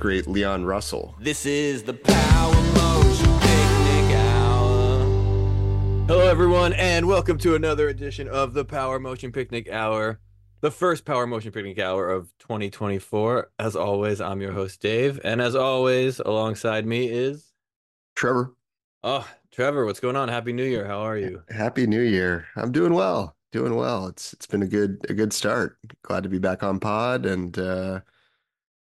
am special guest. The great Leon Russell. This is the Power Motion Picnic Hour. Hello, everyone, and welcome to another edition of the Power Motion Picnic Hour, the first Power Motion Picnic Hour of 2024. As always, I'm your host, Dave, and as always, alongside me is. Trevor. Oh, Trevor, what's going on? Happy New Year. How are you? Happy New Year. I'm doing well. Doing well. It's it's been a good a good start. Glad to be back on pod and uh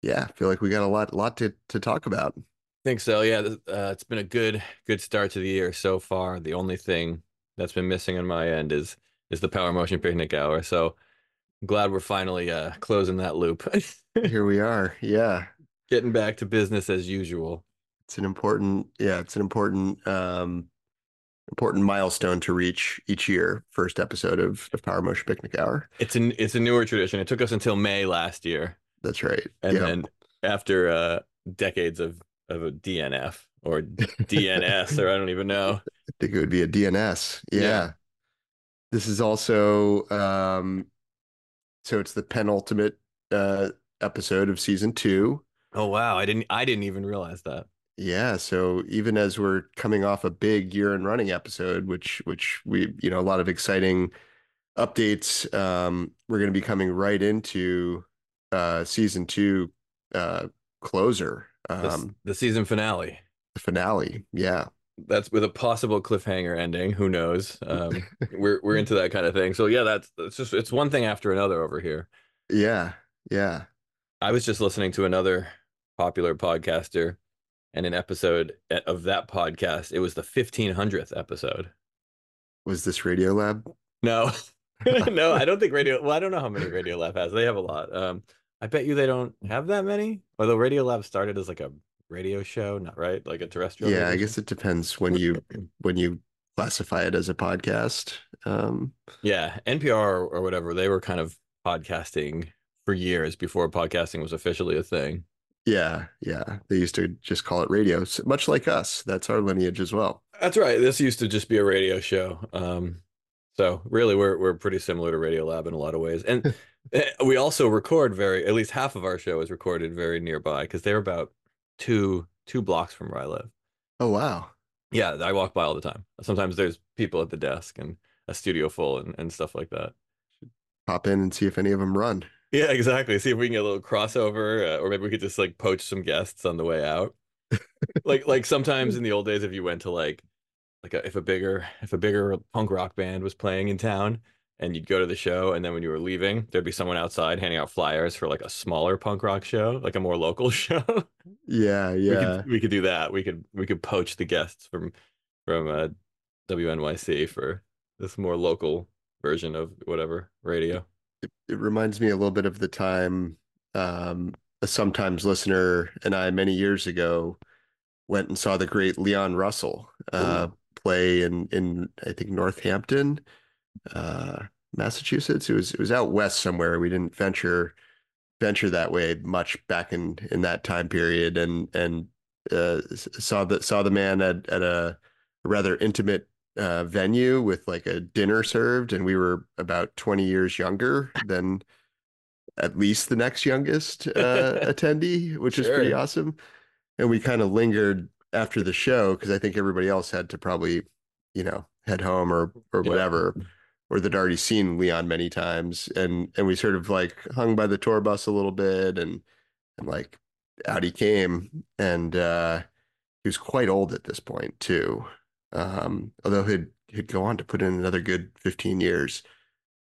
yeah, I feel like we got a lot lot to to talk about. I think so. Yeah, uh, it's been a good good start to the year so far. The only thing that's been missing on my end is is the Power Motion Picnic Hour. So I'm glad we're finally uh closing that loop. Here we are. Yeah. Getting back to business as usual. It's an important yeah, it's an important um important milestone to reach each year. First episode of, of Power Motion Picnic Hour. It's an it's a newer tradition. It took us until May last year, That's right. and yeah. then after uh decades of of a DNF or DNS or I don't even know. I think it would be a DNS. Yeah. Yeah. This is also um so it's the penultimate uh episode of season two. Oh wow, I didn't I didn't even realize that. Yeah, so even as we're coming off a big year and running episode, which which we, you know, a lot of exciting updates, um, we're going to be coming right into uh season two uh closer, The, um the season finale. the finale. Yeah. That's with a possible cliffhanger ending. Who knows? Um, we're we're into that kind of thing. So yeah, that's that's just it's one thing after another over here. Yeah. Yeah. I was just listening to another popular podcaster, and an episode eh, of that podcast. It was the fifteen hundredth episode. Was this Radio Lab? No, no, I don't think Radio. Well, I don't know how many Radio Lab has. They have a lot. Um, I bet you they don't have that many. Although Radio Lab started as like a radio show, not right, like a terrestrial. Yeah, I guess it depends when you when you classify it as a podcast. Um, Yeah, NPR or, whatever, they were kind of podcasting for years before podcasting was officially a thing. yeah, yeah. They used to just call it radio, much like us. That's our lineage as well. That's right. This used to just be a radio show. Um, so really we're we're pretty similar to Radio Lab in a lot of ways. And eh, we also record very at least half of our show is recorded very nearby because they're about two two blocks from where I live. Oh wow. Yeah, I walk by all the time. Sometimes there's people at the desk and a studio full and, and stuff like that. Pop in and see if any of them run. Yeah, exactly. See if we can get a little crossover, uh, or maybe we could just like poach some guests on the way out. like like sometimes in the old days, if you went to like like a, if a bigger if a bigger punk rock band was playing in town, and you'd go to the show, and then when you were leaving, there'd be someone outside handing out flyers for like a smaller punk rock show, like a more local show. Yeah, we yeah. could we could do that. We could we could poach the guests from from uh, WNYC for this more local version of whatever radio. It reminds me a little bit of the time um, a sometimes listener and I many years ago went and saw the great Leon Russell uh, play in in I think Northampton, uh, Massachusetts. It was it was out west somewhere. We didn't venture venture that way much back in in that time period, and and uh, saw the saw the man at at a rather intimate uh, venue with like a dinner served, and we were about twenty years younger than at least the next youngest uh, attendee, which is pretty awesome. And we kind of lingered after the show because I think everybody else had to probably, you know, head home or or Yeah. whatever, or they'd already seen Leon many times, and and we sort of like hung by the tour bus a little bit, and and like out he came, and uh, he was quite old at this point too. Um, although he'd he'd go on to put in another good fifteen years.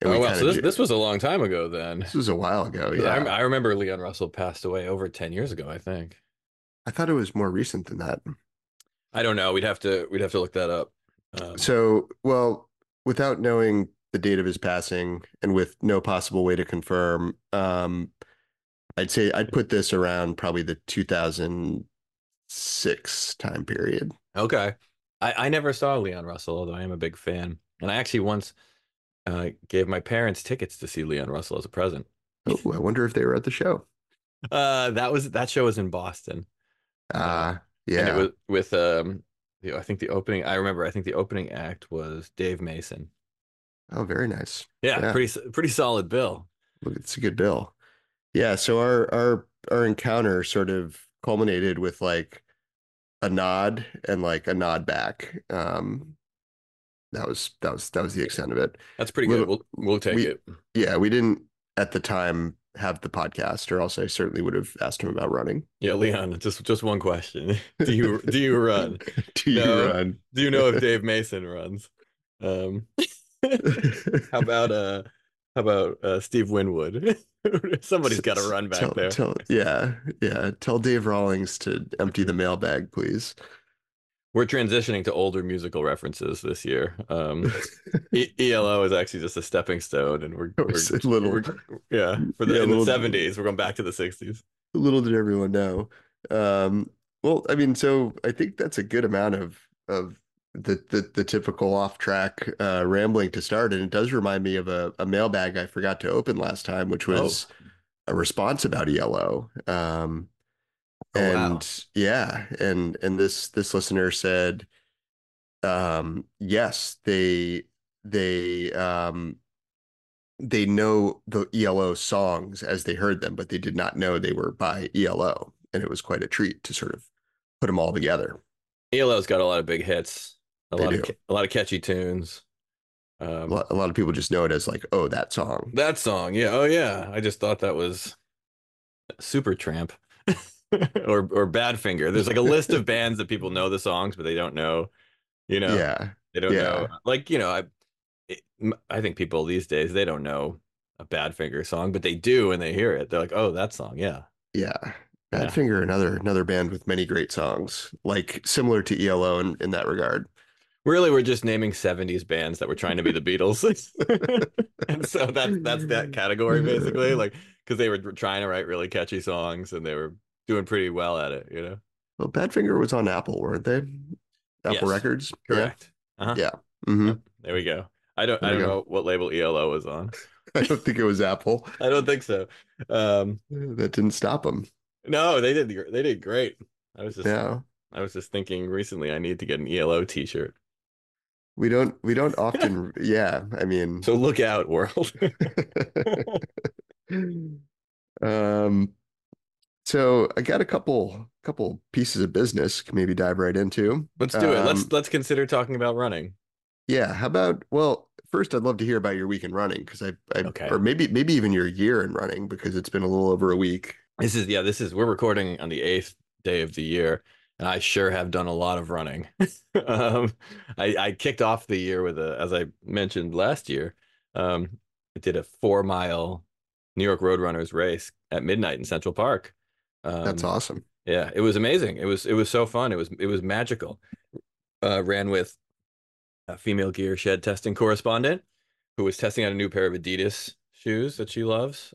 And Oh wow! So this ju- this was a long time ago then. this was a while ago. 'Cause I, Yeah, I remember Leon Russell passed away over 10 years ago, I think. I thought it was more recent than that. I don't know. We'd have to we'd have to look that up. Um, So, well, without knowing the date of his passing and with no possible way to confirm, um, I'd say I'd put this around probably the 2006 time period. okay. I, I never saw Leon Russell, although I am a big fan. And I actually once uh, gave my parents tickets to see Leon Russell as a present. Oh, I wonder if they were at the show. Uh, that was that show was in Boston. And yeah. it was with um the, I think the opening I remember I think the opening act was Dave Mason. Oh, very nice. Yeah, Yeah. pretty pretty solid bill. Look, it's a good bill. Yeah, so our our our encounter sort of culminated with like a nod and like a nod back. Um, that was that was that was the extent of it. That's pretty good. We'll we'll take we- it. Yeah, we didn't at the time have the podcast, or else I certainly would have asked him about running. Yeah, Leon, just just one question. Do you do you run? Do you No. run? Do you know if Dave Mason runs? Um how about uh how about uh Steve Winwood? Somebody's got to run back tell, there. Tell, yeah, yeah. Tell Dave Rawlings to empty the mailbag, please. We're transitioning to older musical references this year. Um E- ELO is actually just a stepping stone and we're, we're a little, we're- yeah, for the Yeah, in the 70s, we're going back to the 60s. little did everyone know. Um, well, I mean, so I think that's a good amount of of the the, the typical off track uh, rambling to start, and it does remind me of a, a mailbag I forgot to open last time, which Oh. was a response about ELO. Um, Oh, and wow. yeah, and and this this listener said, um, yes, they they um they know the ELO songs as they heard them, but they did not know they were by ELO, and it was quite a treat to sort of put them all together. ELO's got a lot of big hits, a They lot of do. ca- a lot of catchy tunes. A Um, lot, a lot of people just know it as like, oh, that song. that song, yeah, oh yeah, I just thought that was Super Tramp or or Badfinger. There's like a list of bands that people know the songs, but they don't know, you know, Yeah, they don't yeah. know. Like you know, I it, I think people these days they don't know a Badfinger song, but they do when they hear it. They're like, oh, that song, yeah. yeah. Yeah. Badfinger, another another band with many great songs, like similar to ELO in, in that regard. Really, we're just naming 70s bands that were trying to be the Beatles. and so that's that's that category basically, like because they were trying to write really catchy songs and they were doing pretty well at it, you know. Well, Badfinger was on Apple, weren't they? Apple Yes, Records. Correct. Uh-huh. Yeah. hmm There we go. I don't There I don't know what label ELO was on. I don't think it was Apple. I don't think so. Um That didn't stop them. no, they did they did great. I was just Yeah. I was just thinking recently I need to get an ELO t-shirt. We don't we don't often yeah, I mean So look out, world. um so I got a couple couple pieces of business can maybe dive right into. let's do it. Let's Um, let's consider talking about running. Yeah, how about well, first I'd love to hear about your week in running because I, I Okay. or maybe maybe even your year in running because it's been a little over a week. This is yeah, this is we're recording on the eighth day of the year, and I sure have done a lot of running. um, I, I kicked off the year with a, as I mentioned last year, um, I did a four mile New York Roadrunners race at midnight in Central Park. Um, That's awesome. yeah, it was amazing. It was it was so fun. It was it was magical. Uh, ran with a female gear shed testing correspondent who was testing out a new pair of Adidas shoes that she loves.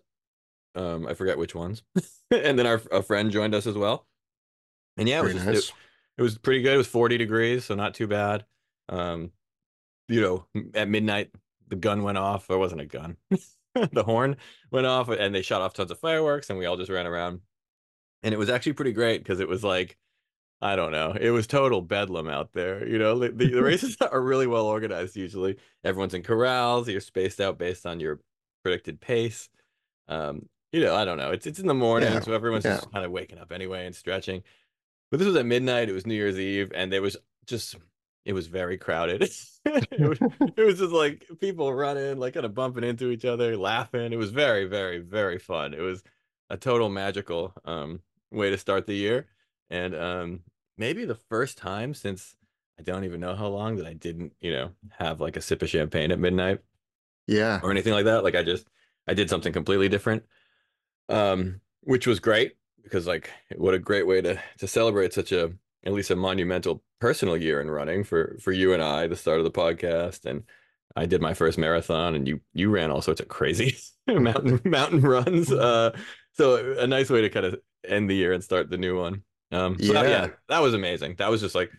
Um, I forget which ones. and then our a friend joined us as well. And yeah, it was just- nice. it was pretty good. It was 40 degrees, so not too bad. Um, you know, at midnight, the gun went off. Or it wasn't a gun. the horn went off, and they shot off tons of fireworks, and we all just ran around. And it was actually pretty great because it was like, I don't know, it was total bedlam out there. You know, the, the, races are really well organized usually. Everyone's in corrals. You're spaced out based on your predicted pace. Um, you know, I don't know. It's it's in the morning, Yeah, so everyone's yeah. just kind of waking up anyway and stretching. But this was at midnight. It was New Year's Eve, and there was just it was very crowded. it, was, it was just like people running, like kind of bumping into each other, laughing. It was very, very, very fun. It was a total magical um, way to start the year, and um, maybe the first time since I don't even know how long that I didn't, you know, have like a sip of champagne at midnight Yeah. or anything like that. Like I just I did something completely different, um, which was great because like what a great way to to celebrate such a at least a monumental personal year in running for for you and I, the start of the podcast, and I did my first marathon, and you you ran all sorts of crazy mountain mountain runs. Uh, so a nice way to kind of end the year and start the new one. Um, so that- Yeah. that was amazing. That was just like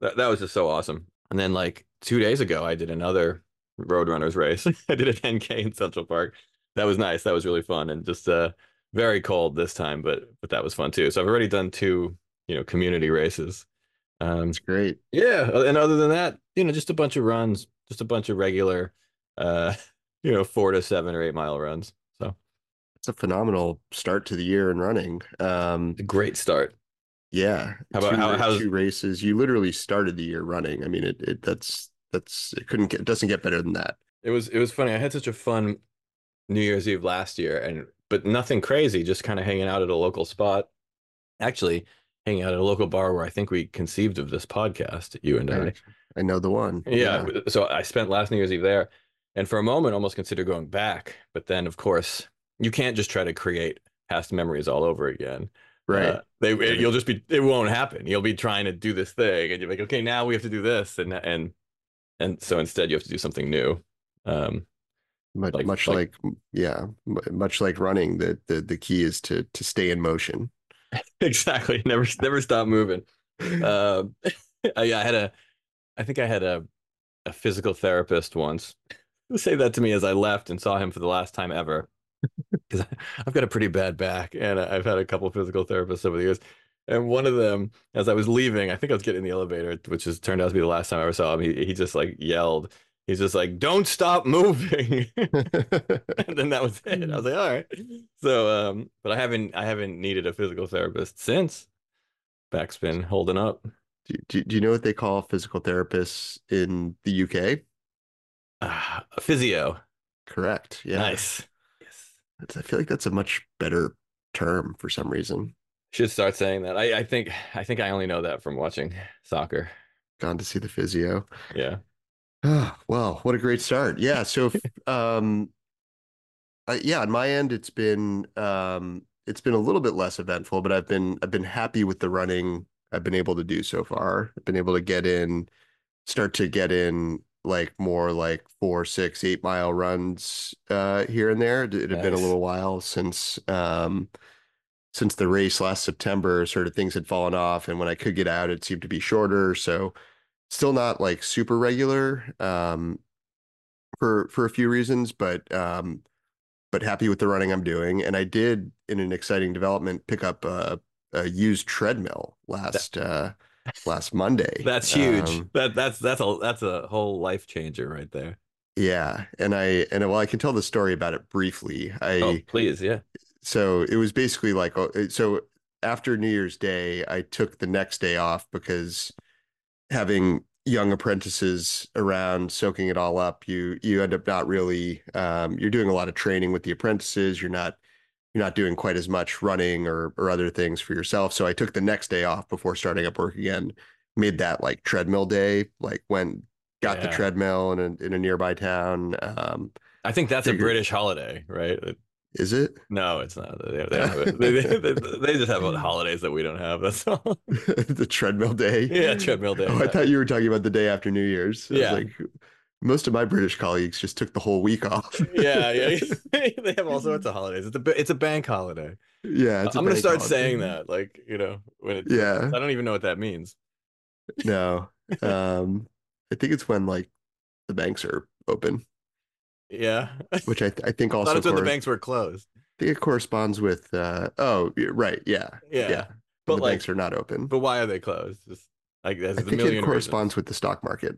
that, that was just so awesome. And then like two days ago, I did another Roadrunners race. I did a 10K in Central Park. That was nice. That was really fun and just uh very cold this time, but but that was fun too. So I've already done two, you know, community races. Um It's great. yeah, and other than that, you know, just a bunch of runs, just a bunch of regular uh you know, 4 to 7 or 8 mile runs. It's a phenomenal start to the year and running. Um, A great start. yeah, How about- two, how- how's- two races? You literally started the year running. I mean, it, it that's that's it couldn't get it doesn't get better than that. It was it was funny. I had such a fun New Year's Eve last year, and but nothing crazy. Just kind of hanging out at a local spot. Actually, hanging out at a local bar where I think we conceived of this podcast. You and I. I know the one. Yeah. So I spent last New Year's Eve there, and for a moment, almost considered going back. But then, of course, you can't just try to create past memories all over again. right. Uh, they you'll just be it won't happen. You'll be trying to do this thing, and you're like, okay, now we have to do this, and and and so instead you have to do something new. Um, much like- much like- like, yeah, much like running. The the the key is to to stay in motion. exactly. Never never stop moving. Um, I, yeah, I had a, I think I had a, a physical therapist once who say that to me as I left and saw him for the last time ever. Because I've got a pretty bad back, and I've had a couple of physical therapists over the years. And one of them, as I was leaving, I think I was getting in the elevator, which has turned out to be the last time I ever saw him. He he just like yelled. He's just like, "Don't stop moving." and then that was it. I was like, all right. So, um, but I haven't, I haven't needed a physical therapist since. Back's been holding up. do, do, do you know what they call physical therapists in the UK? Ah, a physio. Correct. Yeah. Nice. I feel like that's a much better term for some reason. Should start saying that. I, I think, I think I only know that from watching soccer. Gone to see the physio. Yeah. Oh, well, what a great start. Yeah. So, if, um, uh, yeah, on my end, it's been um, it's been a little bit less eventful, but I've been I've been happy with the running I've been able to do so far. I've been able to get in, start to get in like more like four, six, eight mile runs uh, here and there. It had been a little while since um, since the race last September. Sort of things had fallen off, and when I could get out, it seemed to be shorter. So still not like super regular um, for for a few reasons, but um, but happy with the running I'm doing. And I did, in an exciting development, pick up a, a used treadmill last uh, last Monday. That's huge. Um, that that's that's a that's a whole life changer right there. yeah, and I and well, I can tell the story about it briefly. I Oh, please, yeah. so it was basically like oh, so after New Year's Day, I took the next day off because having young apprentices around soaking it all up, you you end up not really um, you're doing a lot of training with the apprentices. You're not you're not doing quite as much running or or other things for yourself. So I took the next day off before starting up work again. Made that like treadmill day, like went got the treadmill in a in a nearby town. Um, I think that's a British holiday, right? is it No, it's not. They, they, they, they, just have holidays that we don't have. That's all. the treadmill day? Yeah, treadmill day. Oh, I thought you were talking about the day after New Year's. I was Yeah. like, most of my British colleagues just took the whole week off. yeah, yeah. they have all sorts of holidays. It's a it's a bank holiday. yeah. It's a I'm gonna start holiday. saying that, like you know, when it. Yeah. I don't even know what that means. No. Um, I think it's when like the banks are open, Yeah, which I, th- I think also thought it's when the banks were closed. I think it corresponds with uh oh right yeah Yeah, yeah but the like, banks are not open. but why are they closed? Just like I think it reasons. corresponds with the stock market.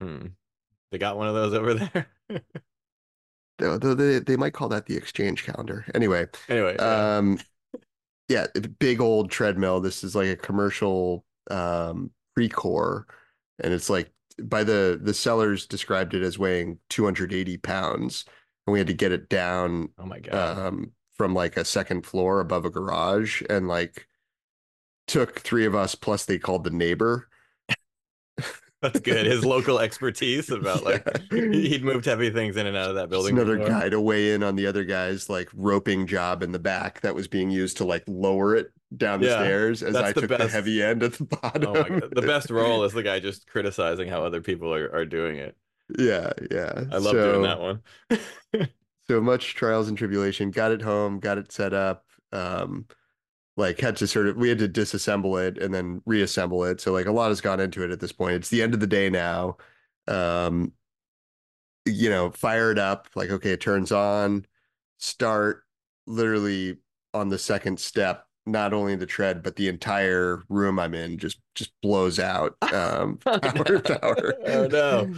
Hmm. They got one of those over there. Though though they they might call that the exchange calendar. Anyway, anyway, yeah. Um, yeah, big old treadmill. This is like a commercial um Precor, and it's like by the the sellers described it as weighing 280 pounds, and we had to get it down oh my god. um from like a second floor above a garage, and like took three of us plus they called the neighbor. That's good. His local expertise about like Yeah. he- he'd moved heavy things in and out of that Just building. another before. guy to weigh in on the other guy's like roping job in the back that was being used to like lower it down the Yeah, stairs as I the took the heavy end at the bottom. Oh my god. The best role is the guy just criticizing how other people are, are doing it. Yeah, yeah. I love doing that one. So much trials and tribulation. Got it home, got it set up. Um, like had to sort of we had to disassemble it and then reassemble it. So like a lot has gone into it at this point. It's the end of the day now. Um, you know, fire it up. Like okay, it turns on. Start literally on the second step. Not only the tread, but the entire room I'm in just just blows out. Um, Oh, power, no. power. Oh, no.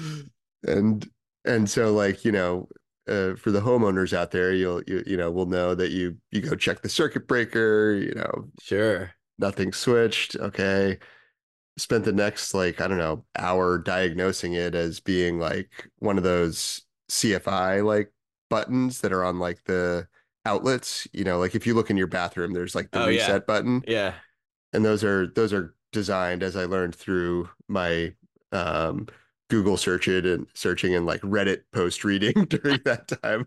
And and so like you know uh, for the homeowners out there, you'll you, you know will know that you you go check the circuit breaker. You know, Sure. nothing switched. Okay, spent the next like I don't know hour diagnosing it as being like one of those CFI like buttons that are on like the outlets. You know, like if you look in your bathroom, there's like the Oh, yeah. reset button, Yeah. and those are those are designed as I learned through my um Google search it and searching and like Reddit post reading during that time.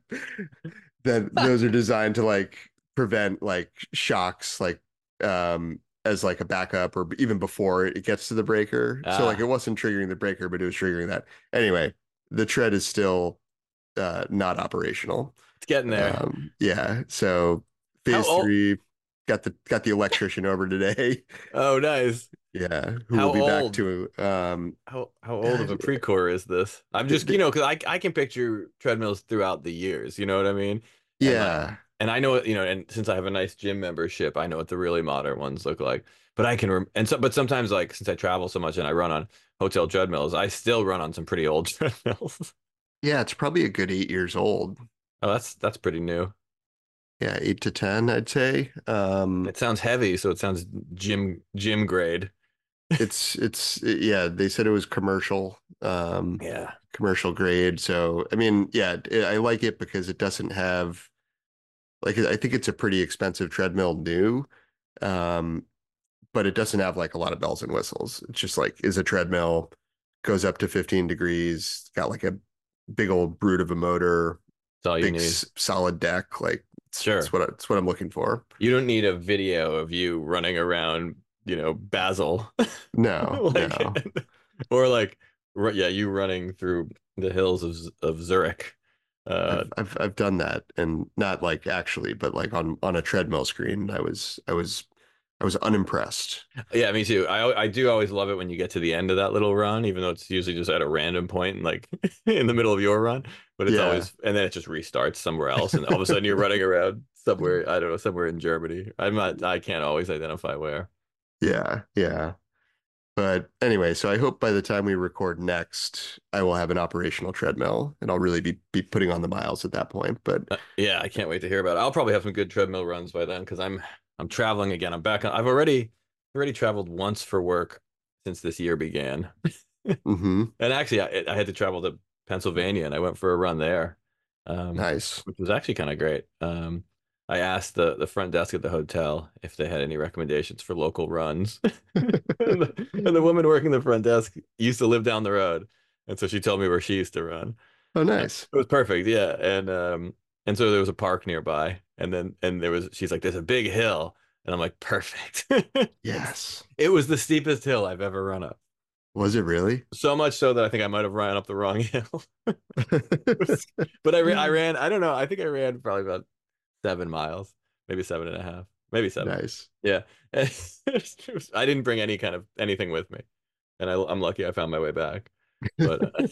That those are designed to like prevent like shocks like um as like a backup or even before it gets to the breaker. So like Ah. it wasn't triggering the breaker, but it was triggering that. Anyway, the tread is still uh not operational. It's getting there. Um, yeah. So How phase old- three got the got the electrician over today. oh, nice. Yeah, who How will be back old? to um How how old of a Precor is this? I'm just, you know, because I I can picture treadmills throughout the years. You know what I mean? And, like, yeah. and I know you know, and since I have a nice gym membership, I know what the really modern ones look like. But I can, rem- and so, but sometimes like since I travel so much and I run on hotel treadmills, I still run on some pretty old treadmills. Yeah, it's probably a good eight years old. oh, that's that's pretty new. Yeah, eight to ten, I'd say. Um It sounds heavy, so it sounds gym gym grade. it's it's yeah, they said it was commercial, um Yeah. commercial grade. So I mean, yeah, it, I like it because it doesn't have like I think it's a pretty expensive treadmill new. Um but it doesn't have like a lot of bells and whistles. It's just like is a treadmill, goes up to 15 degrees, got like a big old brute of a motor, all you big need. solid deck. Like Sure. that's what I, it's what I'm looking for. You don't need a video of you running around, you know, Basel. No, like, no. or like, yeah, you running through the hills of of Zurich. Uh, I've, I've I've done that and not like actually, but like on on a treadmill screen. I was I was I was unimpressed. yeah, me too. I I do always love it when you get to the end of that little run, even though it's usually just at a random point, like in the middle of your run. But it's Yeah. always, and then it just restarts somewhere else, and all of a sudden you're running around somewhere. I don't know, somewhere in Germany. I'm not. I can't always identify where. Yeah, yeah. But anyway, so I hope by the time we record next, I will have an operational treadmill and I'll really be be putting on the miles at that point. But Uh, yeah, I can't wait to hear about it. I'll probably have some good treadmill runs by then because I'm I'm traveling again. I'm back on. I've already already traveled once for work since this year began, mhm, and actually I, I had to travel to Pennsylvania and I went for a run there, um, nice. which was actually kind of great. Um, I asked the the front desk at the hotel if they had any recommendations for local runs, and, the, and the woman working the front desk used to live down the road, and so she told me where she used to run. Oh, nice. It was perfect, yeah. And um and so there was a park nearby, and then and there was she's like, "There's a big hill," and I'm like, "Perfect." Yes. It was the steepest hill I've ever run up. Was it really? So much so that I think I might have run up the wrong hill. But I ran, I ran, I don't know. I think I ran probably about seven miles, maybe seven and a half, maybe seven. Nice. Yeah. And it was- I didn't bring any kind of anything with me, and I, I'm lucky I found my way back. But uh,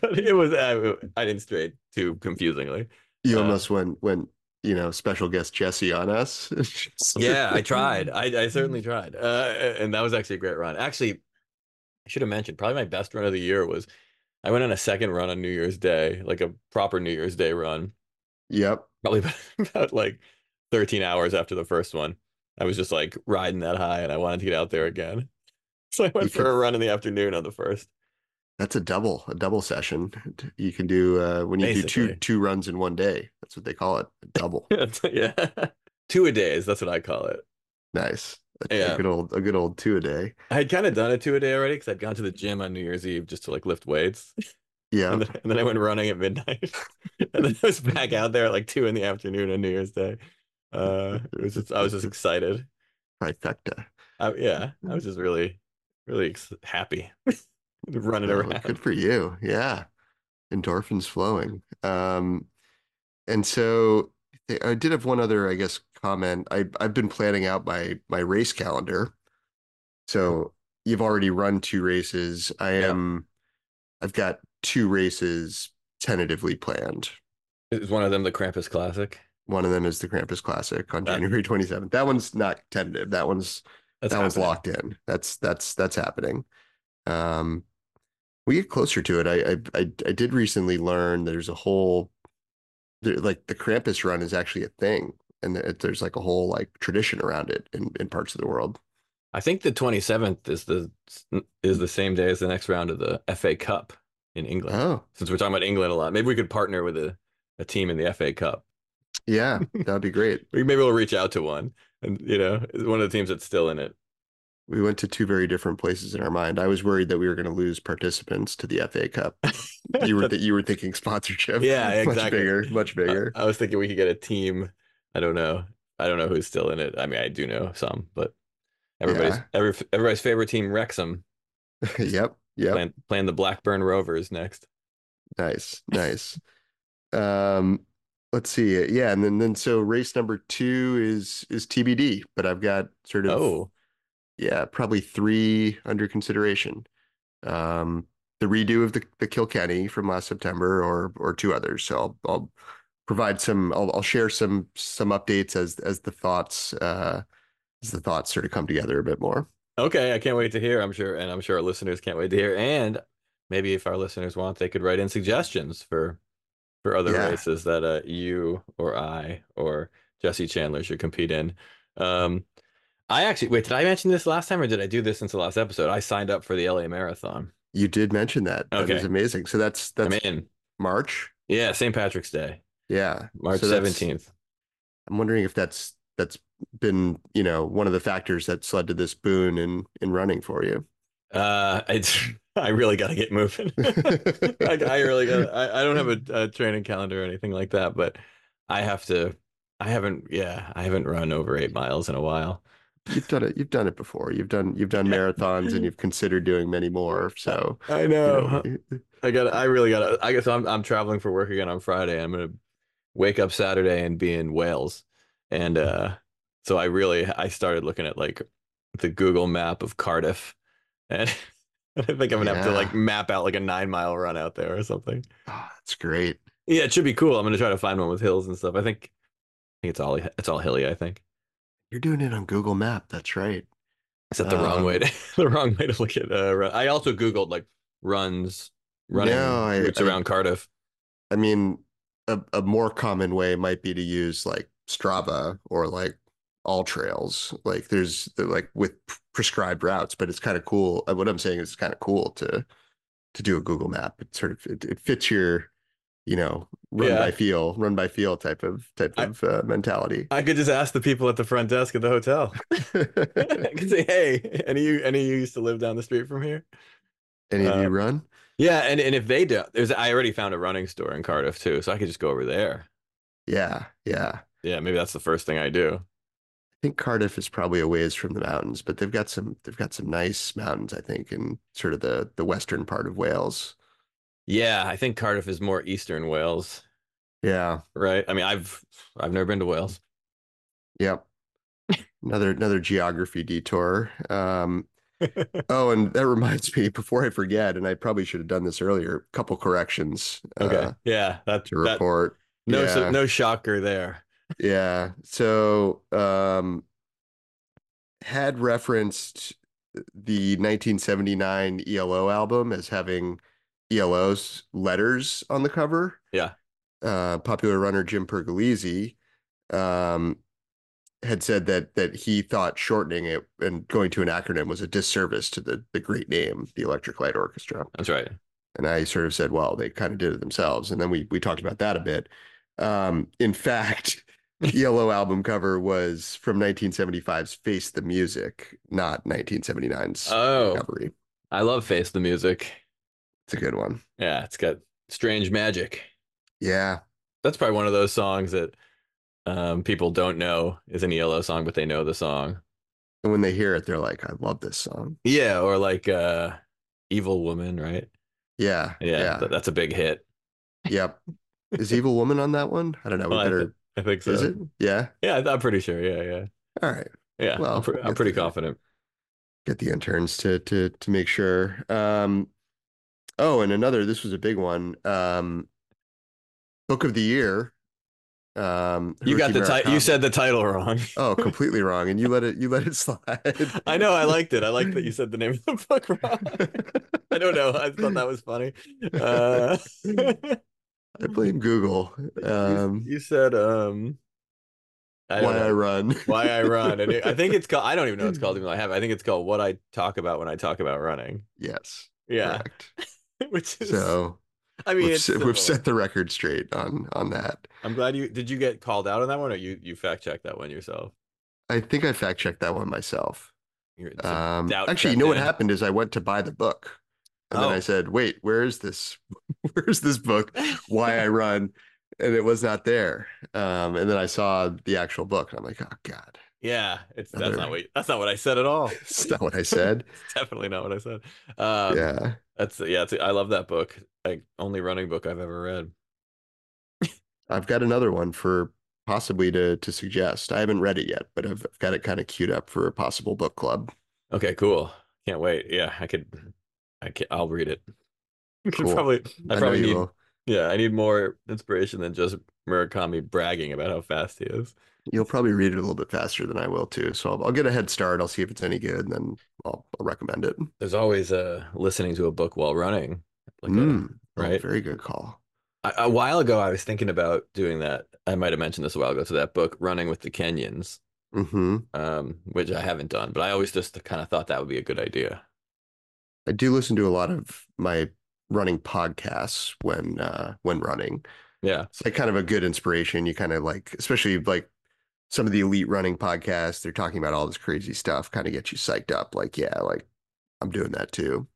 but it was I, I didn't stray too confusingly. You Uh, almost went went, you know, special guest Jesse on us. Yeah, I tried. I, I certainly tried. Uh, and that was actually a great run. Actually, I should have mentioned probably my best run of the year was I went on a second run on New Year's Day, like a proper New Year's Day run, Yep. probably about, about like 13 hours after the first one. I was just like riding that high and I wanted to get out there again. So I went You for could- a run in the afternoon on the first. That's a double, a double session. You can do uh when you do two two runs in one day. That's what they call it. A double. yeah. Two a days. That's what I call it. nice. A, a Yeah. good old a good old two a day. I had kind of done a two a day already because I'd gone to the gym on New Year's Eve just to like lift weights. Yeah. And then, and then I went running at midnight. and then I was back out there at like two in the afternoon on New Year's Day. Uh, it was just, I was just excited. Trifecta. I, yeah, I was just really, really ex- happy running Well, around. Good for you. Yeah. Endorphins flowing. Um, and so I did have one other, I guess, comment. I I've been planning out my my race calendar. So you've already run two races. I Yeah. am I've got two races tentatively planned. Is one of them the Krampus Classic? One of them is the Krampus Classic on That- January 27th. That one's not tentative. That one's That's that one's locked in. That's that's that's happening. Um, we get closer to it. I, I I did recently learn there's a whole like the Krampus run is actually a thing, and there's like a whole like tradition around it in, in parts of the world. I think the 27th is the is the same day as the next round of the FA Cup in England. Oh, since we're talking about England a lot, maybe we could partner with a, a team in the FA Cup. Yeah, that'd be great. maybe we'll reach out to one, and you know, one of the teams that's still in it. We went to two very different places in our mind. I was worried that we were going to lose participants to the FA Cup. you were that you were thinking sponsorship. Yeah, exactly. Much bigger, much bigger. I, I was thinking we could get a team. I don't know. I don't know who's still in it. I mean, I do know some, but everybody's yeah. every, everybody's favorite team, Wrexham. yep. Yep. Playing, playing the Blackburn Rovers next. Nice, nice. um, let's see. Yeah, and then then so race number two is is TBD, but I've got sort of oh yeah, probably three under consideration. Um, the redo of the, the Kilkenny from last September, or or two others. So I'll, I'll provide some. I'll, I'll share some some updates as as the thoughts uh, as the thoughts sort of come together a bit more. Okay, I can't wait to hear. I'm sure, and I'm sure our listeners can't wait to hear. And maybe if our listeners want, they could write in suggestions for for other yeah. races that uh, you or I or Jesse Chandler should compete in. Um, I actually wait. Did I mention this last time, or did I do this since the last episode? I signed up for the LA Marathon. You did mention that. That okay. is amazing. So that's that's in March. Yeah, St. Patrick's Day. Yeah, March seventeenth. So I'm wondering if that's that's been you know one of the factors that's led to this boon in in running for you. Uh, it's I really got to get moving. I, I, really got. I, I don't have a, a training calendar or anything like that, but I have to. I haven't. Yeah, I haven't run over eight miles in a while you've done it you've done it before. You've done you've done marathons and you've considered doing many more so i know, you know. i got i really got i guess i'm i'm traveling for work again on friday. I'm gonna wake up saturday and be in wales. And uh so i really i started looking at like the google map of cardiff. And i think i'm gonna yeah. have to like map out like a nine mile run out there or something. Oh, that's great. Yeah it should be cool. I'm gonna try to find one with hills and stuff. I think i think it's all it's all hilly i think you're doing it on Google Map. That's right. Is that the um, wrong way to the wrong way to look at uh I also googled like runs running no, I, routes I, around Cardiff. I mean a, a more common way might be to use like Strava or like all trails Like there's like with prescribed routes, but it's kind of cool. Uh, what I'm saying is it's kind of cool to to do a Google map. It sort of it, it fits your you know, run yeah. by feel, run by feel type of type I, of uh, mentality. I could just ask the people at the front desk at the hotel. I could say, "Hey, any of you, any of you used to live down the street from here? Any of you um, run?" Yeah, and and if they do, there's I already found a running store in Cardiff too, so I could just go over there. Yeah, yeah, yeah. Maybe that's the first thing I do. I think Cardiff is probably a ways from the mountains, but they've got some they've got some nice mountains. I think in sort of the the western part of Wales. Yeah, I think Cardiff is more eastern Wales. Yeah. Right. I mean, I've I've never been to Wales. Yep. another another geography detour. Um, oh, and that reminds me. Before I forget, and I probably should have done this earlier. A couple corrections. Okay. Uh, yeah, that's to report. That, no, yeah. so, no shocker there. Yeah. So, um, had referenced the 1979 ELO album as having ELO's letters on the cover. Yeah. Uh, popular runner Jim Pergolesi um, had said that that he thought shortening it and going to an acronym was a disservice to the the great name, the Electric Light Orchestra. That's right. And I sort of said, well, they kind of did it themselves. And then we we talked about that a bit. Um, in fact, the ELO album cover was from 1975's Face the Music, not 1979's oh, Recovery. I love Face the Music. It's a good one. Yeah, it's got strange magic. Yeah. That's probably one of those songs that um, people don't know is an ELO song, but they know the song. And when they hear it, they're like, I love this song. Yeah, or like uh Evil Woman, right? Yeah. Yeah. yeah. that's a big hit. Yep. Is Evil Woman on that one? I don't know. We well, better... I, th- I, think so. Is it? Yeah. Yeah, I'm pretty sure. Yeah, yeah. All right. Yeah. Well, I'm, I'm pretty the, confident. Get the interns to to to make sure. Um Oh, and another, this was a big one. Um, book of the year. Um, you got the title. You said the title wrong. oh, completely wrong, and you let it. You let it slide. I know. I liked it. I liked that you said the name of the book wrong. I don't know. I thought that was funny. Uh... I blame Google. You- Um, you, said um I why know. I run. why I run. And it, I think it's called I don't even know what it's called even though I have. it. I think it's called what I talk about when I talk about running. yes, Yeah. correct. Which is So I mean we've, we've set the record straight on on that. I'm glad you did you get called out on that one or you you fact checked that one yourself? I think I fact checked that one myself. You're- it's a Um, actually, you know what happened is I went to buy the book, and then I Oh. said, "Wait, where is this? Where's this book? Why I Run?" And it was not there. Um, and then I saw the actual book, and I'm like, "Oh God, Yeah, it's that's Another- not what that's not what I said at all. that's not what I said." It's definitely not what I said. Um, yeah, that's yeah. It's, I love that book. Like only running book I've ever read. I've got another one for possibly to to suggest. I haven't read it yet, but I've, I've got it kind of queued up for a possible book club. Okay, cool. Can't wait. Yeah, I could. I can. I'll read it. Cool. probably. I I probably need. will. Yeah, I need more inspiration than just Murakami bragging about how fast he is. You'll probably read it a little bit faster than I will too. So I'll, I'll get a head start. I'll see if it's any good, and then I'll, I'll recommend it. There's always uh listening to a book while running. Like a- Mm, oh, right? very good call. a, a while ago, I was thinking about doing that. I might have mentioned this a while ago. To that book, Running with the Kenyans, hmm um, which I haven't done, but I always just kind of thought that would be a good idea. I do listen to a lot of my running podcasts when uh when running. Yeah, It's like kind of a good inspiration. You kind of like, especially like some of the elite running podcasts, they're talking about all this crazy stuff, kind of get you psyched up. Like, yeah, like I'm doing that too.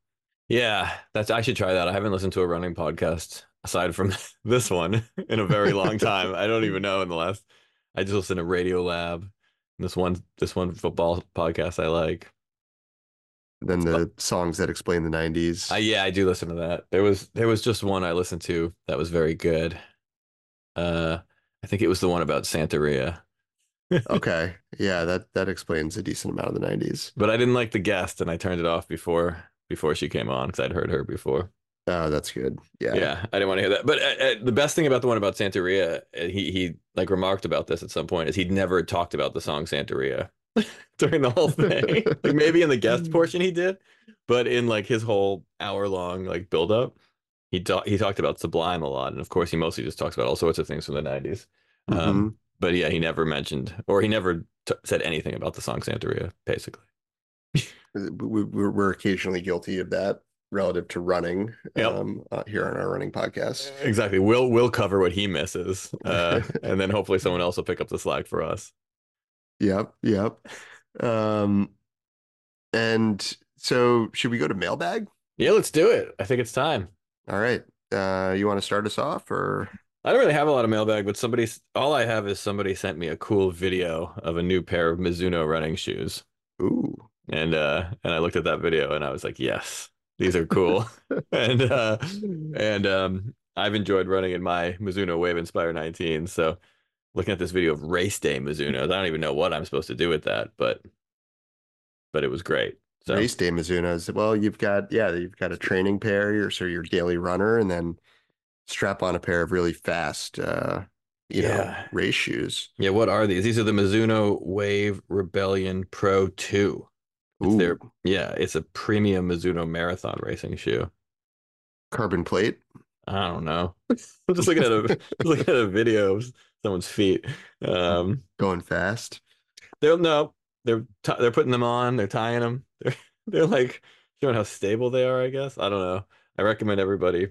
yeah. That's I should try that. I haven't listened to a running podcast aside from this one in a very long time. I don't even know in the last. I just listened to Radio Lab. This one, this one football podcast I like. Then the songs that explain the 90s. I, yeah, I do listen to that. There was there was just one I listened to that was very good. Uh, I think it was the one about Santeria, okay. Yeah, that that explains a decent amount of the 90s. but I didn't like the guest, and I turned it off before before she came on because I'd heard her before. Oh, that's good. Yeah. Yeah, I didn't want to hear that. But uh, uh, the best thing about the one about Santeria, uh, he he like remarked about this at some point, is he'd never talked about the song Santeria during the whole thing. like maybe in the guest portion he did, but in like his whole hour long like build up, he talked he talked about Sublime a lot, and of course he mostly just talks about all sorts of things from the '90s. Um, Mhm. But yeah, he never mentioned or he never t- said anything about the song Santeria, basically. we, we're, we're occasionally guilty of that relative to running Yep. um, uh, here on our running podcast. Exactly. We'll we'll cover what he misses, uh, and then hopefully someone else will pick up the slack for us. Yep, yep. Um, and so should we go to mailbag? Yeah, let's do it. I think it's time. All right. Uh, you want to start us off or I don't really have a lot of mailbag, but somebody, all I have is somebody sent me a cool video of a new pair of Mizuno running shoes, ooh, and uh, and I looked at that video and I was like, yes, these are cool, and uh, and um, I've enjoyed running in my Mizuno Wave Inspire 19. So looking at this video of race day Mizunos, I don't even know what I'm supposed to do with that, but but it was great. So race day Mizuno's. Well, you've got yeah, you've got a training pair, your so your daily runner, and then strap on a pair of really fast uh you know race shoes. yeah, what are these? These are the Mizuno Wave Rebellion Pro 2. It's Ooh, their yeah, it's a premium Mizuno marathon racing shoe. carbon plate. I don't know. I'm just looking at a looking at a video of someone's feet. Um, Going fast. they're no, they're t- they're putting them on. They're tying them. They're they're like showing how stable they are. I guess I don't know. I recommend everybody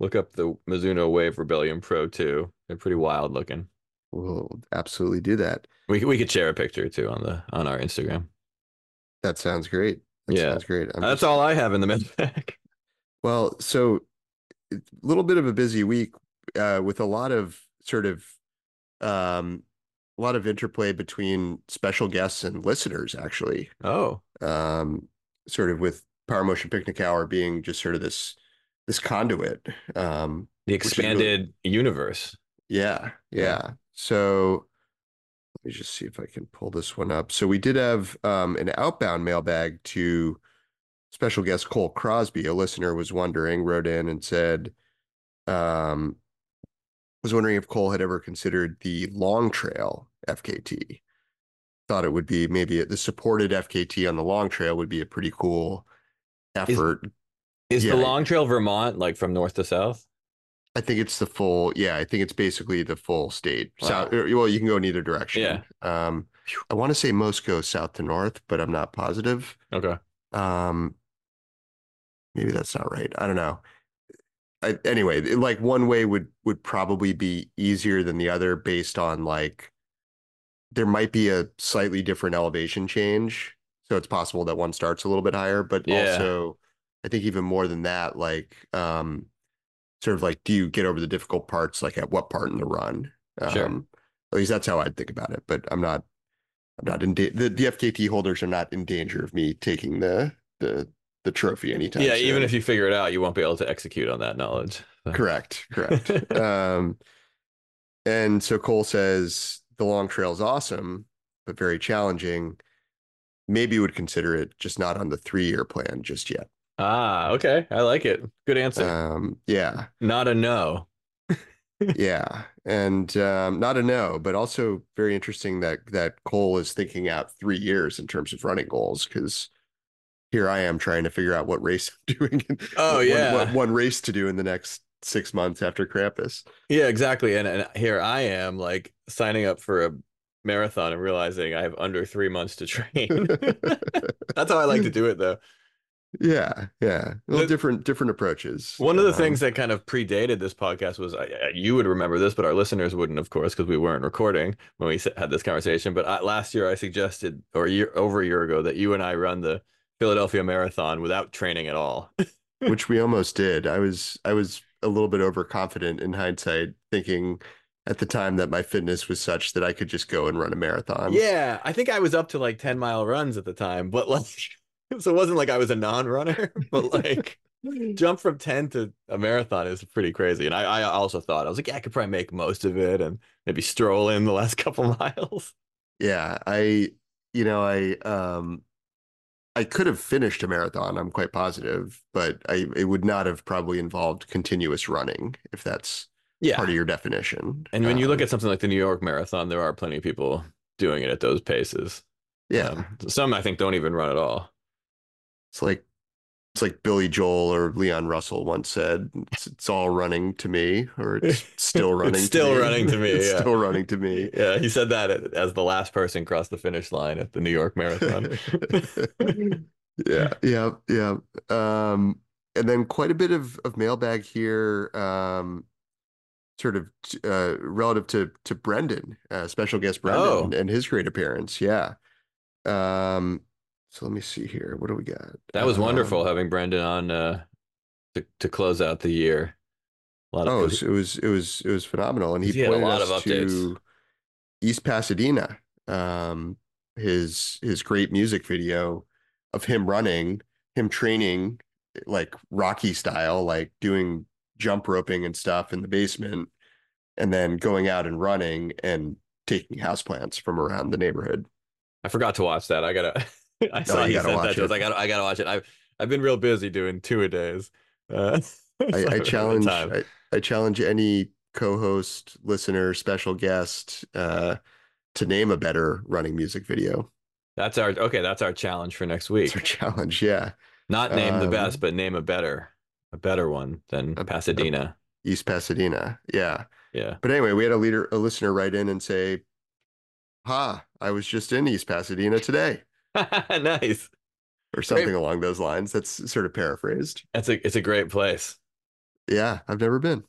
look up the Mizuno Wave Rebellion Pro 2. They're pretty wild looking. We'll absolutely do that. We we could share a picture too on the on our Instagram. That sounds great. That Yeah. sounds great. I'm That's just- all I have in the med pack. Well, so a little bit of a busy week uh, with a lot of sort of um, a lot of interplay between special guests and listeners, actually. Oh, Um, sort of with Power Motion Picnic Hour being just sort of this this conduit. Um, the is really- expanded universe. yeah, Yeah. yeah. So let me just see if I can pull this one up. So we did have um, an outbound mailbag to special guest Cole Crosby. A listener was wondering, wrote in and said, um, was wondering if Cole had ever considered the Long Trail FKT. Thought it would be maybe the supported FKT on the Long Trail would be a pretty cool effort. Is Yeah. the Long Trail Vermont like from north to south? I think it's the full. Yeah, I think it's basically the full state. Wow. South. er, Well, you can go in either direction. Yeah. Um, I want to say most go south to north, but I'm not positive. Okay. Um, maybe that's not right. I don't know. I, anyway, like one way would would probably be easier than the other based on like there might be a slightly different elevation change. So it's possible that one starts a little bit higher, but Yeah. also I think even more than that, like um sort of like do you get over the difficult parts like at what part in the run? Sure. Um at least that's how I'd think about it, but I'm not I'm not in da- the, the FKT holders are not in danger of me taking the the the trophy anytime. Yeah, even if you figure it out, you won't be able to execute on that knowledge. So- correct, correct. um, and so Cole says the long trail is awesome, but very challenging. Maybe would consider it just not on the three year plan just yet. Ah, okay. I like it. Good answer. Um, yeah, Not a no. yeah, and um, not a no, but also very interesting that that Cole is thinking out three years in terms of running goals because here I am trying to figure out what race I'm doing. Oh, what- yeah. what one race to do in the next six months after Krampus. Yeah, exactly. And, and here I am, like signing up for a marathon and realizing I have under three months to train. That's how I like to do it, though. Yeah, yeah. Well, The- different different approaches. One of the Um, things that kind of predated this podcast was I, I- you would remember this, but our listeners wouldn't, of course, because we weren't recording when we had this conversation. But I, last year, I suggested, or a year over a year ago, that you and I run the Philadelphia Marathon without training at all. which we almost did. I was I was a little bit overconfident in hindsight, thinking at the time that my fitness was such that I could just go and run a marathon. yeah, I think I was up to like ten mile runs at the time, but like, so it wasn't like I was a non-runner, but like. jump from 10 to a marathon is pretty crazy. And I, I also thought, I was like, yeah, I could probably make most of it and maybe stroll in the last couple miles. Yeah, I you know, I um I could have finished a marathon, I'm quite positive, but I it would not have probably involved continuous running if that's Yeah. part of your definition. And when you look Um, at something like the New York Marathon, there are plenty of people doing it at those paces. yeah, Um, some I think don't even run at all. It's like it's like Billy Joel or Leon Russell once said, it's, it's all running to me, or it's still running It's to still me. running to me, It's yeah. still running to me. Yeah, he said that as the last person crossed the finish line at the New York Marathon. yeah, yeah, yeah. Um, and then quite a bit of of mailbag here, um, sort of uh, relative to to Brendan, uh, special guest Brendan, Oh. and his great appearance. Yeah. Um, so let me see here. What do we got? That was Um, wonderful having Brendan on uh, to to close out the year. A lot of Oh, it was, it was it was phenomenal, and he, He pointed lot us of to. East Pasadena. Um, his his great music video of him running, him training like Rocky style, like doing jump roping and stuff in the basement, and then going out and running and taking houseplants from around the neighborhood. I forgot to watch that. I gotta. I saw Oh, you he gotta watch that to us. it. I gotta. I gotta watch it. I've I've been real busy doing two a days. Uh, I, I challenge. I, I challenge any co-host, listener, special guest uh, to name a better running music video. That's our okay. That's our challenge for next week. It's our challenge. Yeah. Not name the Um, best, but name a better, a better one than a- Pasadena. East Pasadena. Yeah. yeah. But anyway, we had a leader, a listener write in and say, Ha, I was just in East Pasadena today, nice. or something along those lines. That's sort of paraphrased. That's a. It's a great place. Yeah, I've never been.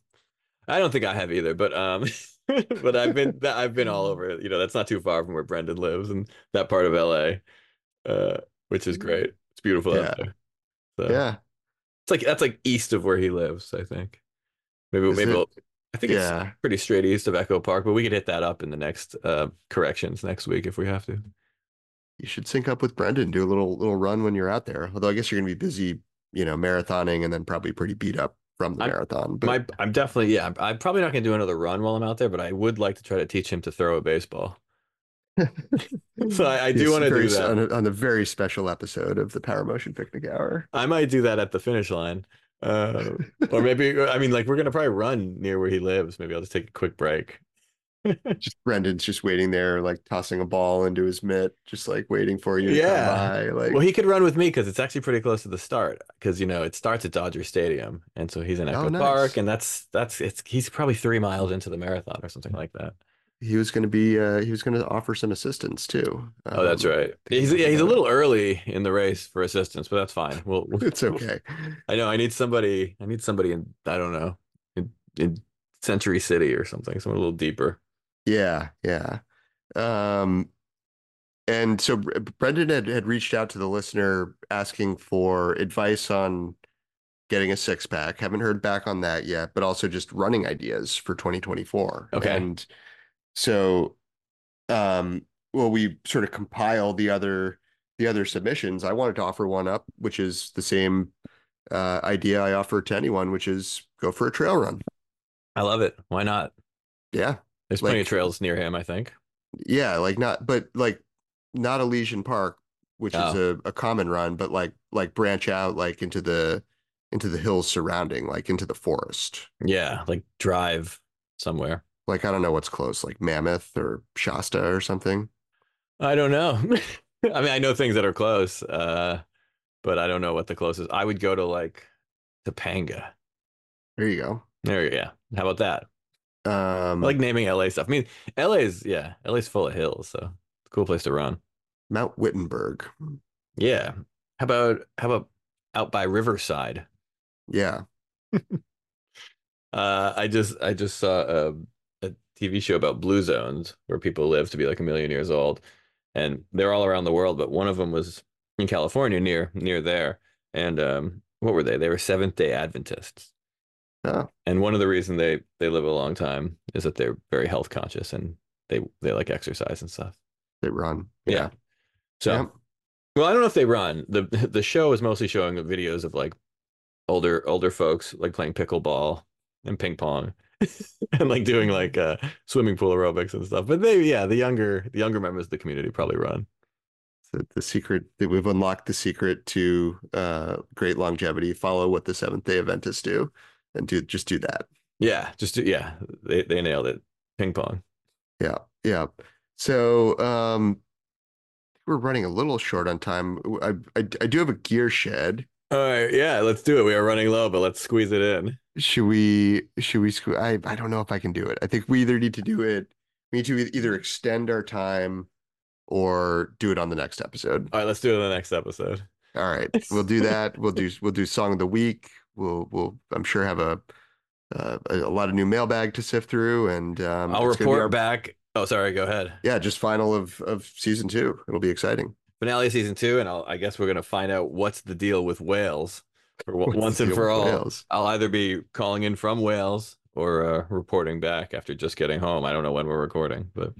I don't think I have either, but um, but I've been I've been all over. You know, that's not too far from where Brendan lives and that part of LA, uh, which is great. It's beautiful Yeah. out there. So Yeah. it's like that's like east of where he lives. I think. Maybe Is maybe? I think it's pretty straight east of Echo Park, but we could hit that up in the next uh corrections next week if we have to. You should sync up with Brendan, do a little little run when you're out there. Although I guess you're gonna be busy, you know, marathoning and then probably pretty beat up from the I'm- marathon. But My, I'm definitely, yeah. I'm, I'm probably not going to do another run while I'm out there, but I would like to try to teach him to throw a baseball. So I, I do Yes, want to do that. on a, on the very special episode of the Power Motion Picnic Hour. I might do that at the finish line, uh, or maybe I mean, like we're going to probably run near where he lives. Maybe I'll just take a quick break. just Brendan's just waiting there, like tossing a ball into his mitt, just like waiting for you to Yeah. come by. Like, well, he could run with me because it's actually pretty close to the start. Because you know it starts at Dodger Stadium, and so he's in Echo Oh, nice. Park, and that's that's it's he's probably three miles into the marathon or something like that. he was going to be, uh, he was going to offer some assistance too. Oh, that's Um, right. He's yeah, he's a little early in the race for assistance, but that's fine. We'll, we'll- It's okay. I know I need somebody. I need somebody in I don't know in, in Century City or something. Someone a little deeper. Yeah, yeah. Um, and so Brendan had, had reached out to the listener asking for advice on getting a six pack. Haven't heard back on that yet, but also just running ideas for 2024. Okay. And so, um, well, we sort of compile the other the other submissions. I wanted to offer one up, which is the same uh, idea I offer to anyone, which is go for a trail run. I love it. Why not? Yeah. There's plenty Like- of trails near him. I think. Yeah, like not, but like not Elysian Park, which is Oh. a, a common run, but like like branch out like into the into the hills surrounding, like into the forest. Yeah, like drive somewhere. Like I don't know what's close, like Mammoth or Shasta or something. I don't know. I mean, I know things that are close, uh, but I don't know what the closest. I would go to like Topanga. There you go. There, you go. yeah. How about that? Um, I like naming LA stuff. I mean, LA is yeah, LA's full of hills, so it's a cool place to run. Mount Wittenberg. Yeah. How about how about out by Riverside? Yeah. Uh, I just I just saw a, a TV show about blue zones where people live to be like a million years old, and they're all around the world. But one of them was in California, near near there. And um, what were they? They were Seventh Day Adventists. Oh. And one of the reason they they live a long time is that they're very health conscious and they they like exercise and stuff. They run. Yeah. So, Yeah. well, I don't know if they run. the The show is mostly showing videos of like older older folks like playing pickleball and ping pong and like doing like uh swimming pool aerobics and stuff. But they, yeah, the younger the younger members of the community probably run. The, the secret that we've unlocked the secret to uh, great longevity. Follow what the Seventh Day Adventists do, and do just do that. Yeah, just do- yeah, they they nailed it. Ping pong. Yeah, yeah. So um we're running a little short on time. I I, I do have a gear shed. All right, yeah, let's do it. We are running low, but let's squeeze it in. Should we should we sque- I I don't know if I can do it. I think we either need to do it we need to either extend our time or do it on the next episode. All right, let's do it in the next episode. All right. We'll do that. We'll do we'll do song of the week. We'll we'll I'm sure have a uh, a, a lot of new mailbag to sift through and um I'll it's gonna be report our- back. Oh, sorry, go ahead. Yeah, just final of of season 2. It'll be exciting. finale of season two, and I'll, I guess we're gonna find out what's the deal with Wales for once and for all. Wales? I'll either be calling in from Wales or uh, reporting back after just getting home. I don't know when we're recording, but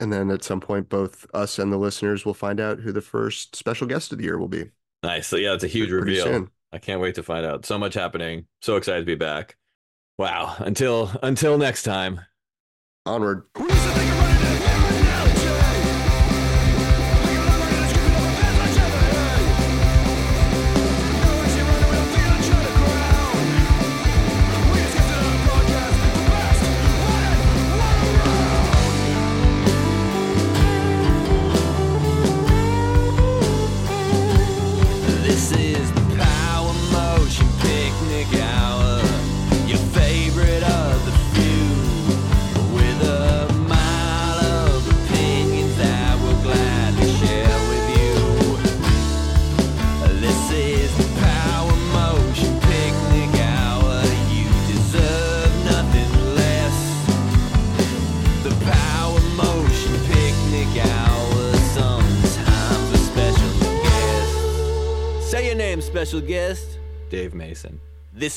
And then at some point, both us and the listeners will find out who the first special guest of the year will be. nice. So yeah, it's a huge Pretty reveal. soon. I can't wait to find out. So much happening. So excited to be back. Wow. Until until next time. Onward.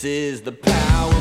This is the Power.